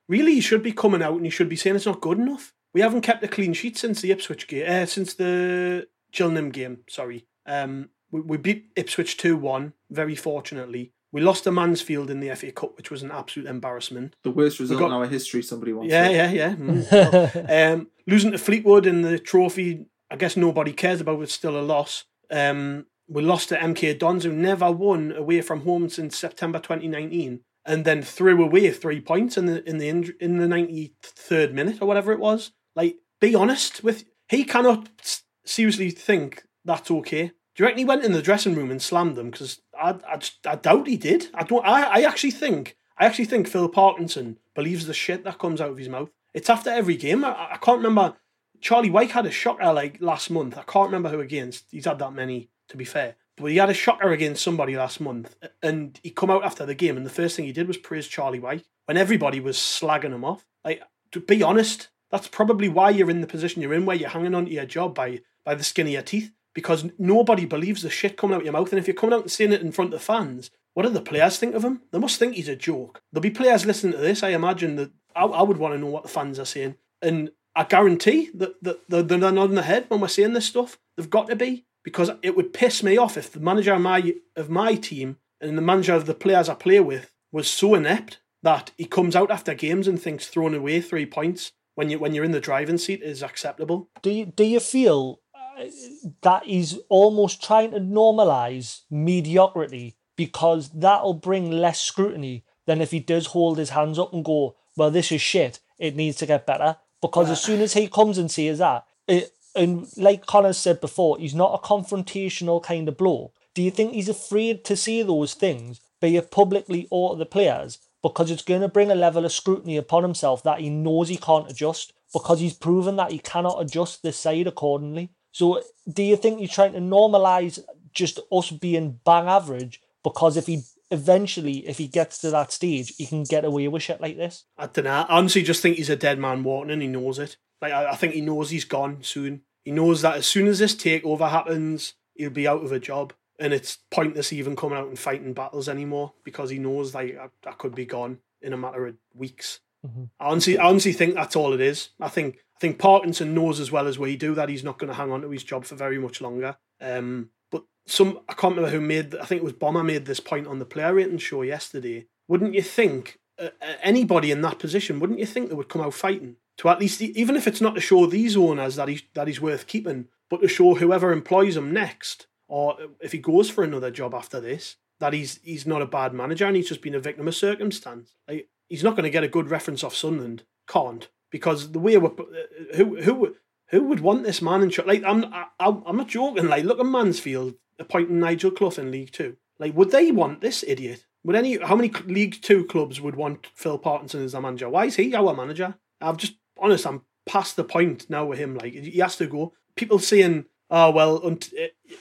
really, he should be coming out and he should be saying it's not good enough. We haven't kept a clean sheet since the Ipswich game, uh, since the Gillingham game. Sorry, um, we, we beat Ipswich two one. Very fortunately, we lost to Mansfield in the FA Cup, which was an absolute embarrassment. The worst result got, in our history. Somebody wants. Yeah, yeah, yeah. Mm. um, losing to Fleetwood in the trophy, I guess nobody cares about. It's still a loss. Um, we lost to MK Dons, who never won away from home since September 2019, and then threw away three points in the in the in the 93rd minute or whatever it was. Like, be honest with he cannot seriously think that's okay. Do you reckon he went in the dressing room and slammed them? Because I, I, I doubt he did. I don't. I, I actually think I actually think Phil Parkinson believes the shit that comes out of his mouth. It's after every game. I, I can't remember. Charlie Wyke had a shocker like last month. I can't remember who against. He's had that many, to be fair. But he had a shocker against somebody last month, and he come out after the game, and the first thing he did was praise Charlie Wyke when everybody was slagging him off. Like, to be honest, that's probably why you're in the position you're in, where you're hanging on to your job by by the skin of your teeth because nobody believes the shit coming out of your mouth. And if you're coming out and saying it in front of the fans, what do the players think of him? They must think he's a joke. There'll be players listening to this. I imagine that I, I would want to know what the fans are saying. And I guarantee that, that they're, nodding their head when we're saying this stuff. They've got to be because it would piss me off if the manager of my of my team and the manager of the players I play with was so inept that he comes out after games and thinks throwing away three points when you when you're in the driving seat is acceptable. Do you do you feel uh, that he's almost trying to normalize mediocrity because that'll bring less scrutiny than if he does hold his hands up and go, well, this is shit. It needs to get better. Because as uh, soon as he comes and says that, it, and like Connor said before, he's not a confrontational kind of bloke. Do you think he's afraid to say those things, be it publicly or to the players, because it's going to bring a level of scrutiny upon himself that he knows he can't adjust because he's proven that he cannot adjust this side accordingly? So do you think you're trying to normalize just us being bang average? Because if he eventually, if he gets to that stage, he can get away with shit like this. I don't know. I honestly just think he's a dead man walking and he knows it. Like I, I think he knows he's gone soon. He knows that as soon as this takeover happens, he'll be out of a job. And it's pointless even coming out and fighting battles anymore because he knows like I, I could be gone in a matter of weeks. Mm-hmm. I honestly, I honestly think that's all it is. I think I think Parkinson knows as well as we do that he's not going to hang on to his job for very much longer. Um, but some I can't remember who made. I think it was Bomber made this point on the player rating show yesterday. Wouldn't you think uh, uh, anybody in that position? Wouldn't you think they would come out fighting to at least even if it's not to show these owners that he's that he's worth keeping, but to show whoever employs him next, or if he goes for another job after this, that he's he's not a bad manager and he's just been a victim of circumstance. Like he's not going to get a good reference off Sunderland. Can't because the way we're uh, who who who would want this man in Like I'm I, I'm not joking. Like look at Mansfield appointing Nigel Clough in League Two. Like would they want this idiot? Would any how many League Two clubs would want Phil Parkinson as their manager? Why is he our manager? I've just honest. I'm past the point now with him. Like he has to go. People saying, "Oh well, it,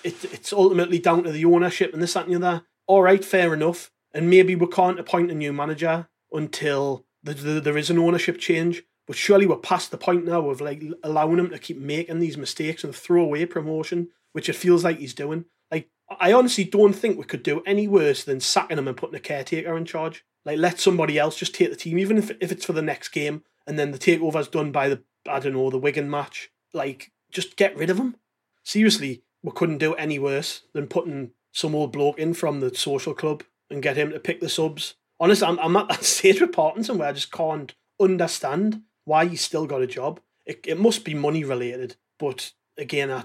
it, it's ultimately down to the ownership and this that and the other." All right, fair enough. And maybe we can't appoint a new manager until the, the, there is an ownership change. But surely we're past the point now of like allowing him to keep making these mistakes and throw away promotion, which it feels like he's doing. Like I honestly don't think we could do any worse than sacking him and putting a caretaker in charge. Like let somebody else just take the team, even if if it's for the next game, and then the takeover's done by the I don't know the Wigan match. Like just get rid of him. Seriously, we couldn't do any worse than putting some old bloke in from the social club and get him to pick the subs. Honestly, I'm, I'm at that stage with Parkinson where I just can't understand why he's still got a job. It, it must be money related, but again, I,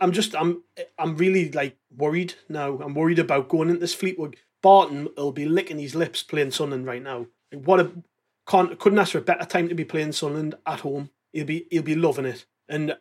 I'm just I'm I'm really like worried now. I'm worried about going into this Fleetwood. Barton will be licking his lips playing Sunderland right now. What a can't couldn't ask for a better time to be playing Sunderland at home. He'll be he'll be loving it. And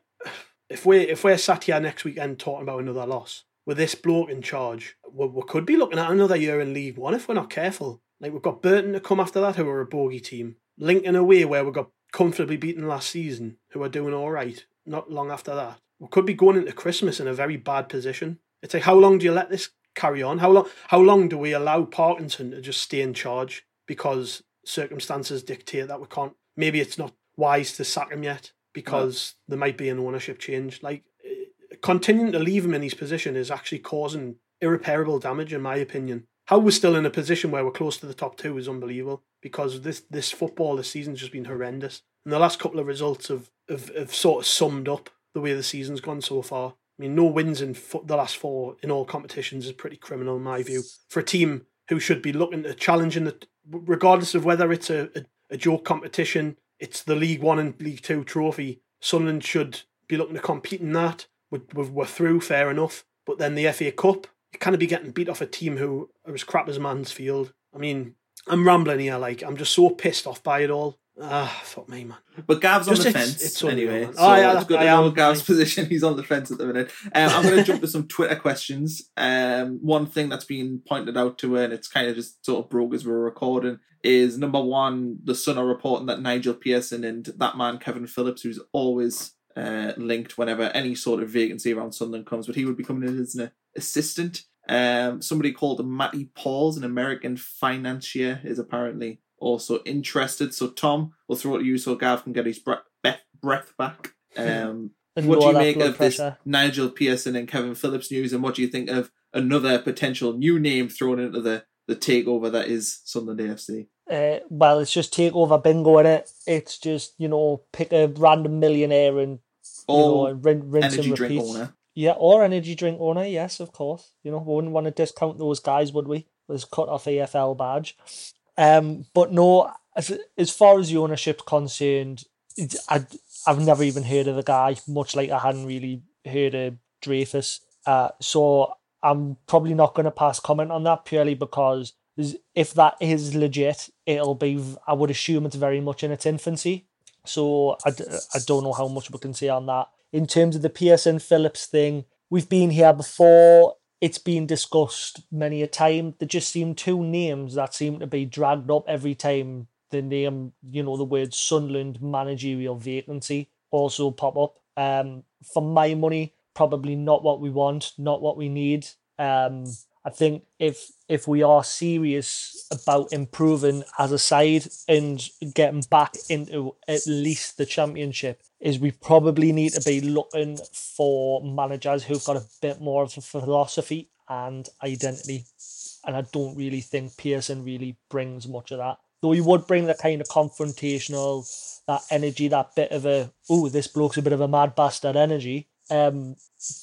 if we if we're sat here next weekend talking about another loss, with this bloke in charge, we, we could be looking at another year in League One if we're not careful. Like we've got Burton to come after that, who are a bogey team. Lincoln away, where we got comfortably beaten last season, who are doing all right. Not long after that, we could be going into Christmas in a very bad position. It's like how long do you let this carry on? How long? How long do we allow Parkinson to just stay in charge because circumstances dictate that we can't? Maybe it's not wise to sack him yet because there might be an ownership change. Like eh, continuing to leave him in his position is actually causing irreparable damage, in my opinion. How we're still in a position where we're close to the top two is unbelievable because this this football this season's just been horrendous. And the last couple of results have, have, have sort of summed up the way the season's gone so far. I mean, no wins in fo- the last four in all competitions is pretty criminal in my view for a team who should be looking to challenge in the regardless of whether it's a, a, a joke competition, it's the League One and League Two trophy. Sunderland should be looking to compete in that. We're, we're through, fair enough. But then the FA Cup, you kind of be getting beat off a team who are as crap as Mansfield. I mean, I'm rambling here. Like I'm just so pissed off by it all. Ah, fuck me, man. But Gav's Just on the it's- fence it's unreal, anyway. man. So Oh, yeah, it's good I to know am. Gav's position. He's on the fence at the minute. Um, I'm going to jump to some Twitter questions. Um, one thing that's been pointed out to her, and it's kind of just sort of broke as we we're recording, is number one, the Sun are reporting that Nigel Pearson and that man Kevin Phillips, who's always uh, linked whenever any sort of vacancy around Sunderland comes, but he would be coming in as an assistant. Um, somebody called Matty Pauls, an American financier, is apparently also interested. So Tom, we'll throw it to you so Gav can get his breath, breath back. Um, what do you make of this. Nigel Pearson and Kevin Phillips news, and what do you think of another potential new name thrown into the the takeover that is Sunderland AFC? Uh, well, it's just takeover bingo in it. It's just you know pick a random millionaire and you know Or and rin- rinse energy and drink repeat. owner. Yeah, or energy drink owner. Yes, of course. You know, we wouldn't want to discount those guys, would we? With his cut off AFL badge. Um, but no, as as far as the ownership's concerned, I I've never even heard of the guy. Much like I hadn't really heard of Dreyfus. Uh, so I'm probably not going to pass comment on that purely because if that is legit, it'll be. I would assume it's very much in its infancy. So I, I don't know how much we can say on that. In terms of the Pearson Phillips thing, we've been here before. It's been discussed many a time. There just seem two names that seem to be dragged up every time the name, you know, the word Sunderland managerial vacancy also pop up. Um, for my money, probably not what we want, not what we need. Um, I think if if we are serious about improving as a side and getting back into at least the championship, is we probably need to be looking for managers who've got a bit more of a philosophy and identity. And I don't really think Pearson really brings much of that. Though he would bring the kind of confrontational, that energy, that bit of a oh, this bloke's a bit of a mad bastard energy. Um,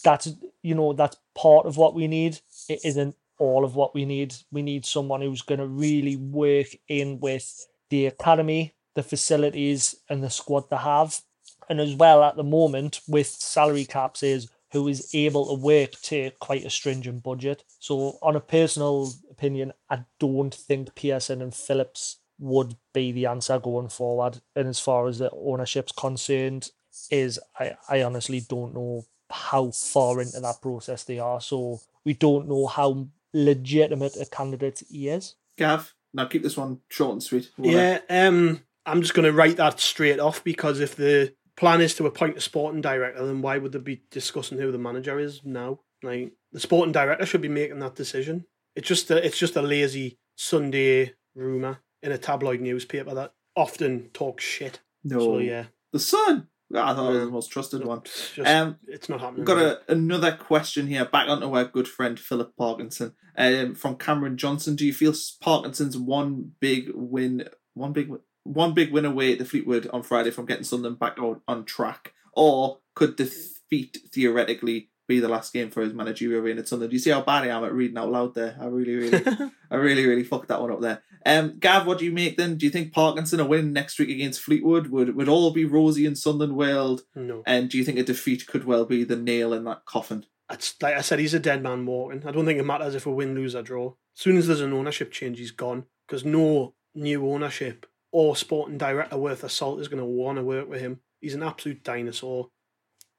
that's you know that's part of what we need. It isn't all of what we need. We need someone who's going to really work in with the academy, the facilities, and the squad they have, and as well at the moment with salary caps is who is able to work to quite a stringent budget. So, on a personal opinion, I don't think Pearson and Phillips would be the answer going forward. And as far as the ownership's concerned, is I, I honestly don't know how far into that process they are. So we don't know how legitimate a candidate he is. Gav, now keep this one short and sweet. Wanna- Yeah, um, I'm just going to write that straight off because if the plan is to appoint a sporting director, then why would they be discussing who the manager is now? Like the sporting director should be making that decision. It's just a, it's just a lazy Sunday rumor in a tabloid newspaper that often talks shit. No. So yeah, The Sun. I thought it was the most trusted one. it's just Um, it's not happening. We've got a, another question here, back onto our good friend Philip Parkinson um, from Cameron Johnson. Do you feel Parkinson's one big win, one big, one big win away at the Fleetwood on Friday from getting Sunderland back on, on track, or could defeat theoretically be the last game for his managerial reign at Sunderland? Do you see how bad I am at reading out loud there? I really, really, I really, really fucked that one up there. Um, Gav, what do you make then? Do you think Parkinson a win next week against Fleetwood would would all be rosy in Sunderland world? no. And do you think a defeat could well be the nail in that coffin? It's like I said, he's a dead man walking. I don't think it matters if we win, lose, or draw. As soon as there's an ownership change, he's gone. Because no new ownership or sporting director worth a salt is going to want to work with him. He's an absolute dinosaur.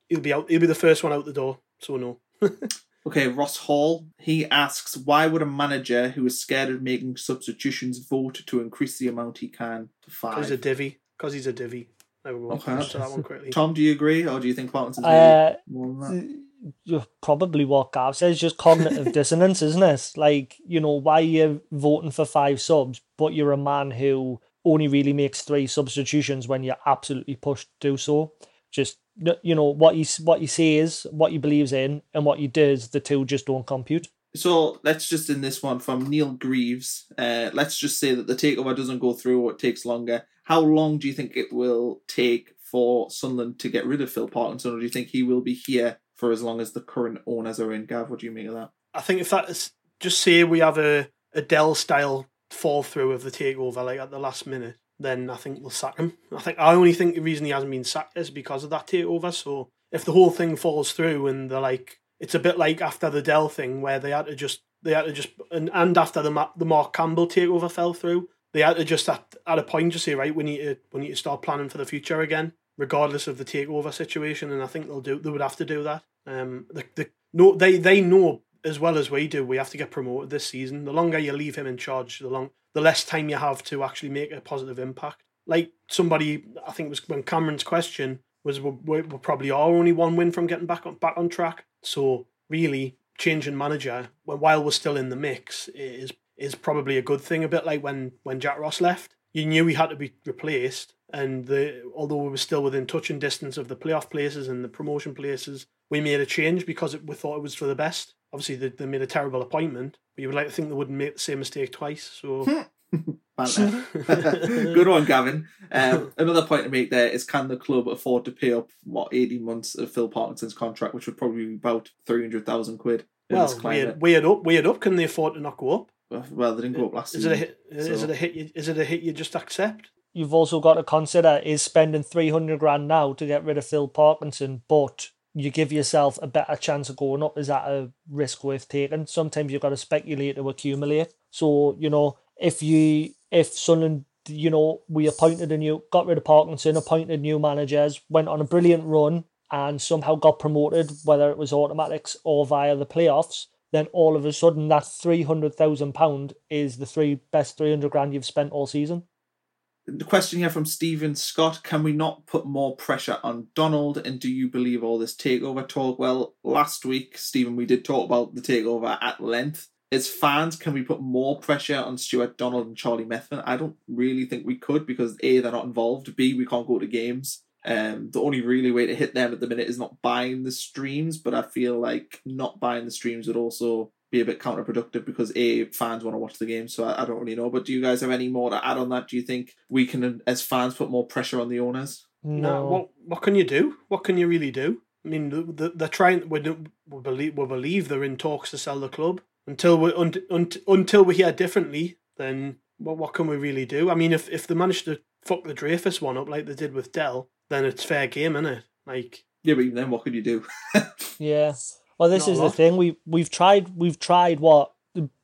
He'll be out. He'll be the first one out the door. So no. Okay, Ross Hall. He asks, why would a manager who is scared of making substitutions vote to increase the amount he can to five? Because he's a divvy. Because he's a divvy. There we. Okay. Answer that one quickly. Tom, do you agree, or do you think Parkinson's Uh, more than that? you're probably what Gav says, just cognitive dissonance, isn't it? Like, you know, why you're voting for five subs, but you're a man who only really makes three substitutions when you're absolutely pushed to do so. Just you know what you what he says, what you believes in, and what he is The two just don't compute. So let's just in this one from Neil Greaves. Uh, let's just say that the takeover doesn't go through or it takes longer. How long do you think it will take for Sunderland to get rid of Phil Parkinson, or do you think he will be here for as long as the current owners are in? Gav, what do you make of that? I think if that is just say we have a a Dell style fall through of the takeover like at the last minute, then I think we'll sack him. I think I only think the reason he hasn't been sacked is because of that takeover. So if the whole thing falls through and they're like, it's a bit like after the Dell thing where they had to just they had to just and, and after the the Mark Campbell takeover fell through, they had to just at, at a point just say right, we need to we need to start planning for the future again, regardless of the takeover situation. And I think they'll do they would have to do that. Um, the the no they they know as well as we do we have to get promoted this season. The longer you leave him in charge, the long the less time you have to actually make a positive impact. Like somebody, I think it was when Cameron's question was, we probably are only one win from getting back on back on track. So really, changing manager when while we're still in the mix is is probably a good thing. A bit like when when Jack Ross left, you knew he had to be replaced, and the although we were still within touching distance of the playoff places and the promotion places, we made a change because it, we thought it was for the best. Obviously, they, they made a terrible appointment, but you would like to think they wouldn't make the same mistake twice. So. Good one, Gavin. Um, another point to make there is can the club afford to pay up what eighty months of Phil Parkinson's contract, which would probably be about three hundred thousand quid in this Well, climate. weird, weird up, weird up. Can they afford to not go up? Well, they didn't go up last Is season. it a hit? Is it a hit? You, is it a hit you just accept? You've also got to consider is spending three hundred grand now to get rid of Phil Parkinson, but you give yourself a better chance of going up. Is that a risk worth taking? Sometimes you've got to speculate to accumulate. So you know if you if Sunderland you know we appointed a new got rid of Parkinson, appointed new managers, went on a brilliant run, and somehow got promoted, whether it was automatics or via the playoffs. Then all of a sudden, that three hundred thousand pound is the three best three hundred grand you've spent all season. The question here from Stephen Scott Can we not put more pressure on Donald? And do you believe all this takeover talk? Well, last week, Stephen, we did talk about the takeover at length. As fans, can we put more pressure on Stuart Donald and Charlie Methven? I don't really think we could because A, they're not involved, B, we can't go to games. Um, the only really way to hit them at the minute is not buying the streams, but I feel like not buying the streams would also be a bit counterproductive because a fans want to watch the game. So I, I don't really know. But do you guys have any more to add on that? Do you think we can, as fans, put more pressure on the owners? No. What What can you do? What can you really do? I mean, the, the, they're trying. We, don't- we believe we believe they're in talks to sell the club. Until we un, un, until we hear differently, then what what can we really do? I mean, if if they manage to fuck the Dreyfus one up like they did with Dell, then it's fair game, isn't it? Like Yeah, but then, what could you do? Yeah. Well, this Not is the thing. We we've tried we've tried what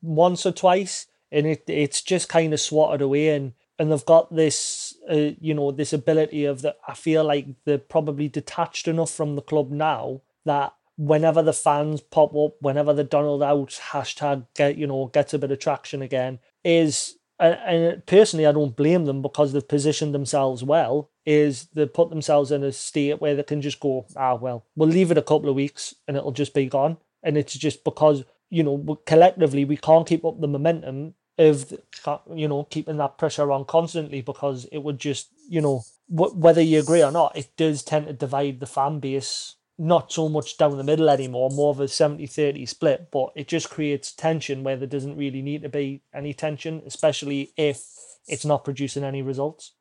once or twice, and it it's just kind of swatted away, and and they've got this uh, you know this ability of that. I feel like they're probably detached enough from the club now that whenever the fans pop up, whenever the Donald out hashtag get you know gets a bit of traction again, is and, and personally I don't blame them because they've positioned themselves well. Is they put themselves in a state where they can just go ah well we'll leave it a couple of weeks and it'll just be gone, and it's just because you know collectively we can't keep up the momentum of you know keeping that pressure on constantly because it would just you know wh- whether you agree or not it does tend to divide the fan base not so much down the middle anymore more of a 70-30 split but it just creates tension where there doesn't really need to be any tension especially if it's not producing any results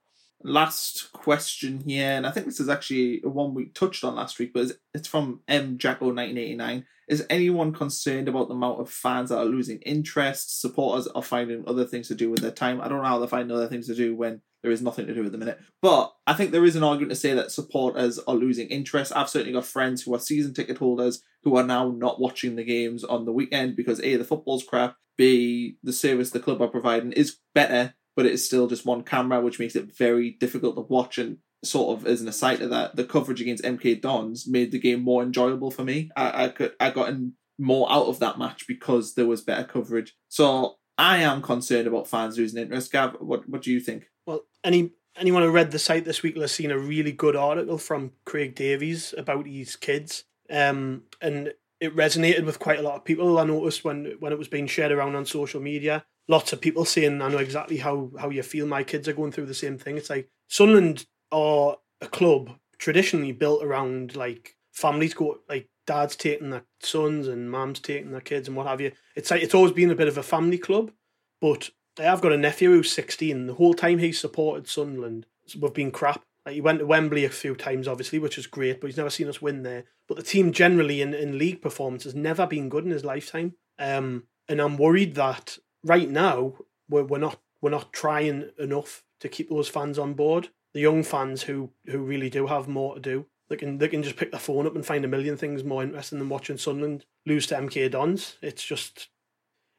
Last question here, and I think this is actually one we touched on last week, but it's- from M Jacko nineteen eighty nine. Is anyone concerned about the amount of fans that are losing interest? Supporters are finding other things to do with their time. I don't know how they're finding other things to do when there is nothing to do at the minute. But I think there is an argument to say that supporters are losing interest. I've certainly got friends who are season ticket holders who are now not watching the games on the weekend because A, the football's crap, B, the service the club are providing is better, but it is still just one camera, which makes it very difficult to watch. And sort of as an aside to that, the coverage against MK Dons made the game more enjoyable for me. I, I could I got more out of that match because there was better coverage. So I am concerned about fans losing interest. Gav, what what do you think? Well, any anyone who read the site this week will have seen a really good article from Craig Davies about his kids. Um, and it resonated with quite a lot of people. I noticed when when it was being shared around on social media, lots of people saying, "I know exactly how how you feel. My kids are going through the same thing." It's like Sunderland are a club traditionally built around like families go like dads taking their sons and mums taking their kids and what have you. It's like it's always been a bit of a family club, but I have got a nephew who's sixteen. The whole time he's supported Sunderland, we've been crap. Like he went to Wembley a few times, obviously, which is great, but he's never seen us win there. But the team generally in, in league performance has never been good in his lifetime. Um, and I'm worried that right now we're, we're not we're not trying enough to keep those fans on board. The young fans who who really do have more to do. They can they can just pick their phone up and find a million things more interesting than watching Sunderland lose to MK Dons. It's just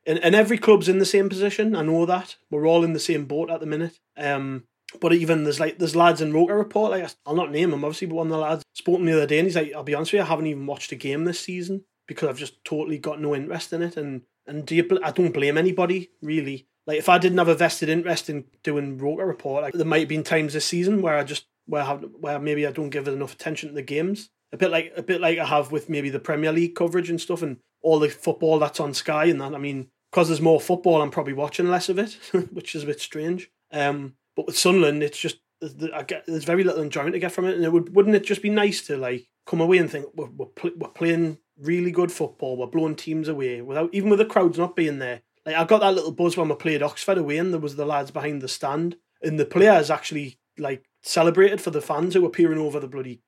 and, and every club's in the same position. I know that. We're all in the same boat at the minute. Um but even there's like there's lads in Roker report, like I'll not name him obviously, but one of the lads spoke to me the other day and he's like, I'll be honest with you, I haven't even watched a game this season because I've just totally got no interest in it and and do you, I don't blame anybody really. Like if I didn't have a vested interest in doing Roker report, like there might have been times this season where I just where I have where maybe I don't give it enough attention to the games. A bit like a bit like I have with maybe the Premier League coverage and stuff and all the football that's on Sky and that. I mean, because there's more football, I'm probably watching less of it, which is a bit strange. Um, but with Sunderland, it's just I get there's very little enjoyment to get from it, and it would wouldn't it just be nice to like come away and think we're we're, pl- we're playing really good football, we're blowing teams away without even with the crowds not being there. Like I got that little buzz when we played Oxford away, and there was the lads behind the stand, and the players actually like celebrated for the fans who were peering over the bloody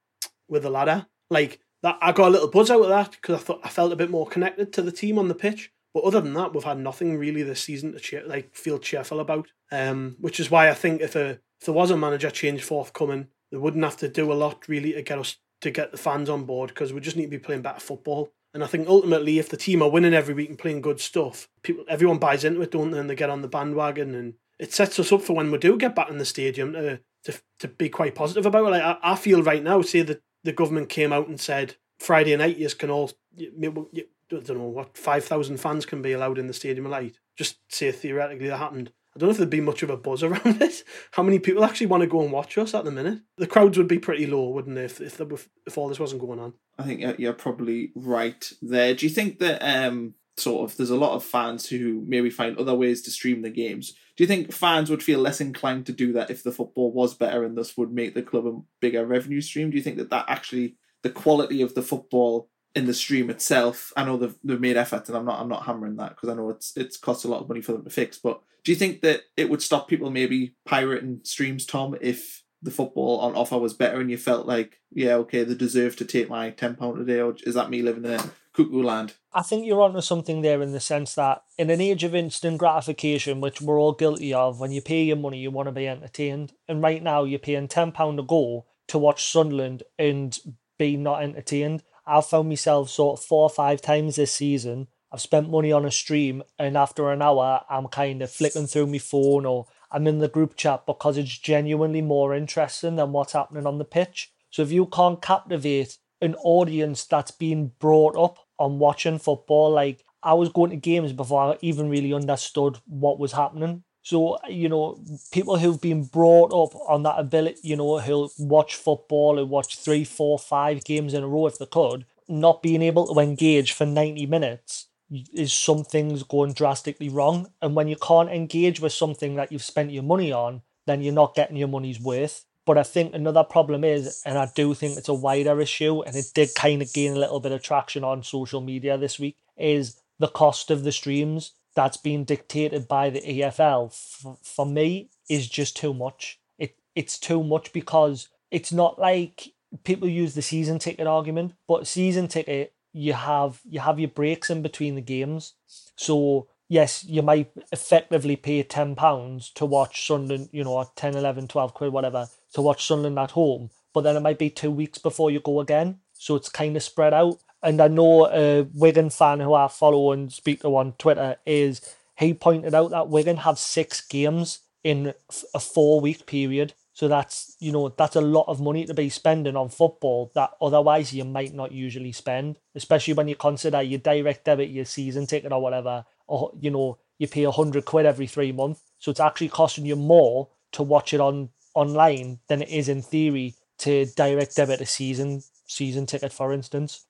with the ladder. Like that, I got a little buzz out of that because I thought I felt a bit more connected to the team on the pitch. But other than that, we've had nothing really this season to cheer, like feel cheerful about. Um, which is why I think if a if there was a manager change forthcoming, they wouldn't have to do a lot really to get us to get the fans on board because we just need to be playing better football. And I think ultimately, if the team are winning every week and playing good stuff, people everyone buys into it, don't they? And they get on the bandwagon, and it sets us up for when we do get back in the stadium to to, to be quite positive about it. Like I, I feel right now, say that the government came out and said Friday night you can all you, you, I don't know what five thousand fans can be allowed in the Stadium Light. Just say theoretically that happened. I don't know if there'd be much of a buzz around it. How many people actually want to go and watch us at the minute? The crowds would be pretty low, wouldn't they, if if, if all this wasn't going on? I think you're probably right there. Do you think that um sort of there's a lot of fans who maybe find other ways to stream the games? Do you think fans would feel less inclined to do that if the football was better and thus would make the club a bigger revenue stream? Do you think that that actually the quality of the football in the stream itself. I know they've, they've made effort, and I'm not I'm not hammering that because I know it's it's cost a lot of money for them to fix. But do you think that it would stop people maybe pirating streams, Tom, if the football on offer was better and you felt like, yeah, okay, they deserve to take my ten pound a day, or is that me living in cuckoo land? I think you're onto something there in the sense that in an age of instant gratification, which we're all guilty of, when you pay your money, you want to be entertained, and right now you're paying ten pound a go to watch Sunderland and be not entertained I've found myself sort of four or five times this season. I've spent money on a stream, and after an hour, I'm kind of flicking through my phone or I'm in the group chat because it's genuinely more interesting than what's happening on the pitch. So if you can't captivate an audience that's been brought up on watching football, like I was going to games before I even really understood what was happening. So, you know, people who've been brought up on that ability, you know, who'll watch football and watch three, four, five games in a row if they could, not being able to engage for 90 minutes is something's going drastically wrong. And when you can't engage with something that you've spent your money on, then you're not getting your money's worth. But I think another problem is, and I do think it's a wider issue, and it did kind of gain a little bit of traction on social media this week, is the cost of the streams that's being dictated by the EFL f- for me is just too much. It it's too much because it's not like people use the season ticket argument, but season ticket you have you have your breaks in between the games. So yes, you might effectively pay ten pounds to watch Sunderland, you know, 10, 11, 12 quid, whatever, to watch Sunderland at home. But then it might be two weeks before you go again. So it's kind of spread out and I know a Wigan fan who I follow and speak to on Twitter is he pointed out that Wigan have six games in a four week period. So that's you know that's a lot of money to be spending on football that otherwise you might not usually spend, especially when you consider your direct debit, your season ticket or whatever, or you know you pay hundred quid every three months. So it's actually costing you more to watch it on online than it is in theory to direct debit a season season ticket, for instance.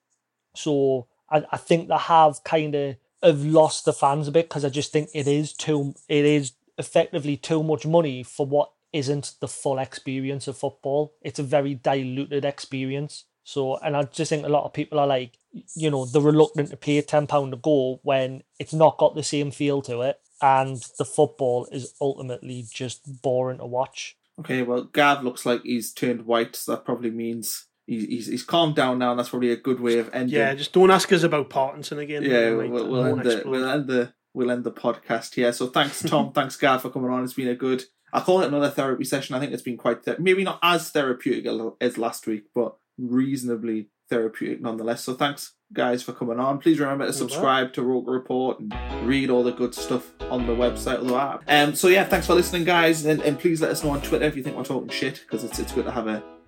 So I, I think they have kind of have lost the fans a bit because I just think it is too it is effectively too much money for what isn't the full experience of football. It's a very diluted experience. So, and I just think a lot of people are like, you know, they're reluctant to pay ten pound a goal when it's not got the same feel to it, and the football is ultimately just boring to watch. Okay, well, Gav looks like he's turned white, so that probably means he's he's, calmed down now, and that's probably a good way of ending. Yeah, just don't ask us about Partington again. Yeah, we'll, we'll end the we'll end the we'll end the podcast here. So thanks, Tom. thanks, Gav, for coming on. It's been a good. I call it another therapy session. I think it's been quite th- maybe not as therapeutic as last week, but reasonably therapeutic nonetheless. So thanks, guys, for coming on. Please remember to subscribe to Roker Report and read all the good stuff on the website of the app. Um, so yeah, thanks for listening, guys, and, and please let us know on Twitter if you think we're talking shit because it's it's good to have a,